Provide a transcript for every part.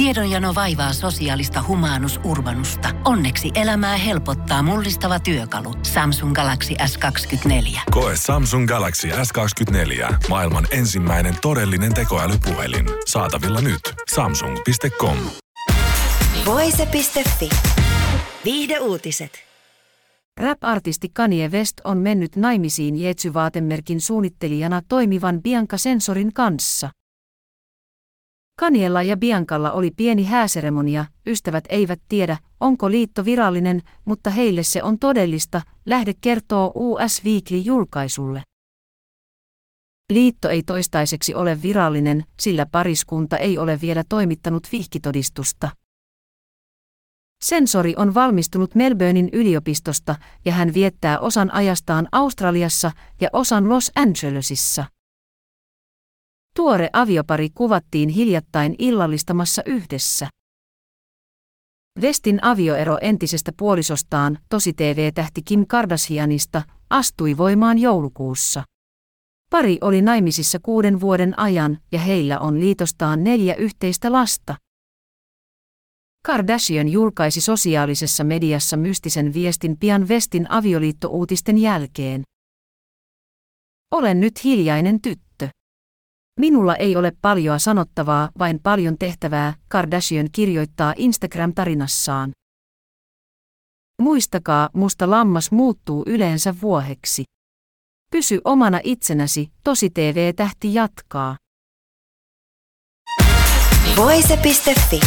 Tiedonjano vaivaa sosiaalista humanus urbanusta. Onneksi elämää helpottaa mullistava työkalu. Samsung Galaxy S24. Koe Samsung Galaxy S24. Maailman ensimmäinen todellinen tekoälypuhelin. Saatavilla nyt. Samsung.com. Voise.fi. Viihde uutiset. Rap-artisti Kanye West on mennyt naimisiin Jetsy-vaatemerkin suunnittelijana toimivan Bianca Sensorin kanssa. Kaniella ja Biancalla oli pieni hääseremonia, ystävät eivät tiedä, onko liitto virallinen, mutta heille se on todellista, lähde kertoo US Weekly-julkaisulle. Liitto ei toistaiseksi ole virallinen, sillä pariskunta ei ole vielä toimittanut vihkitodistusta. Sensori on valmistunut Melbournein yliopistosta ja hän viettää osan ajastaan Australiassa ja osan Los Angelesissa. Tuore aviopari kuvattiin hiljattain illallistamassa yhdessä. Westin avioero entisestä puolisostaan, tosi TV-tähti Kim Kardashianista, astui voimaan joulukuussa. Pari oli naimisissa kuuden vuoden ajan ja heillä on liitostaan neljä yhteistä lasta. Kardashian julkaisi sosiaalisessa mediassa mystisen viestin pian Westin avioliittouutisten jälkeen. Olen nyt hiljainen tyttö. Minulla ei ole paljoa sanottavaa, vain paljon tehtävää, Kardashian kirjoittaa Instagram-tarinassaan. Muistakaa, musta lammas muuttuu yleensä vuoheksi. Pysy omana itsenäsi, tosi TV-tähti jatkaa. Voise.fi.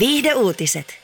Viihde uutiset.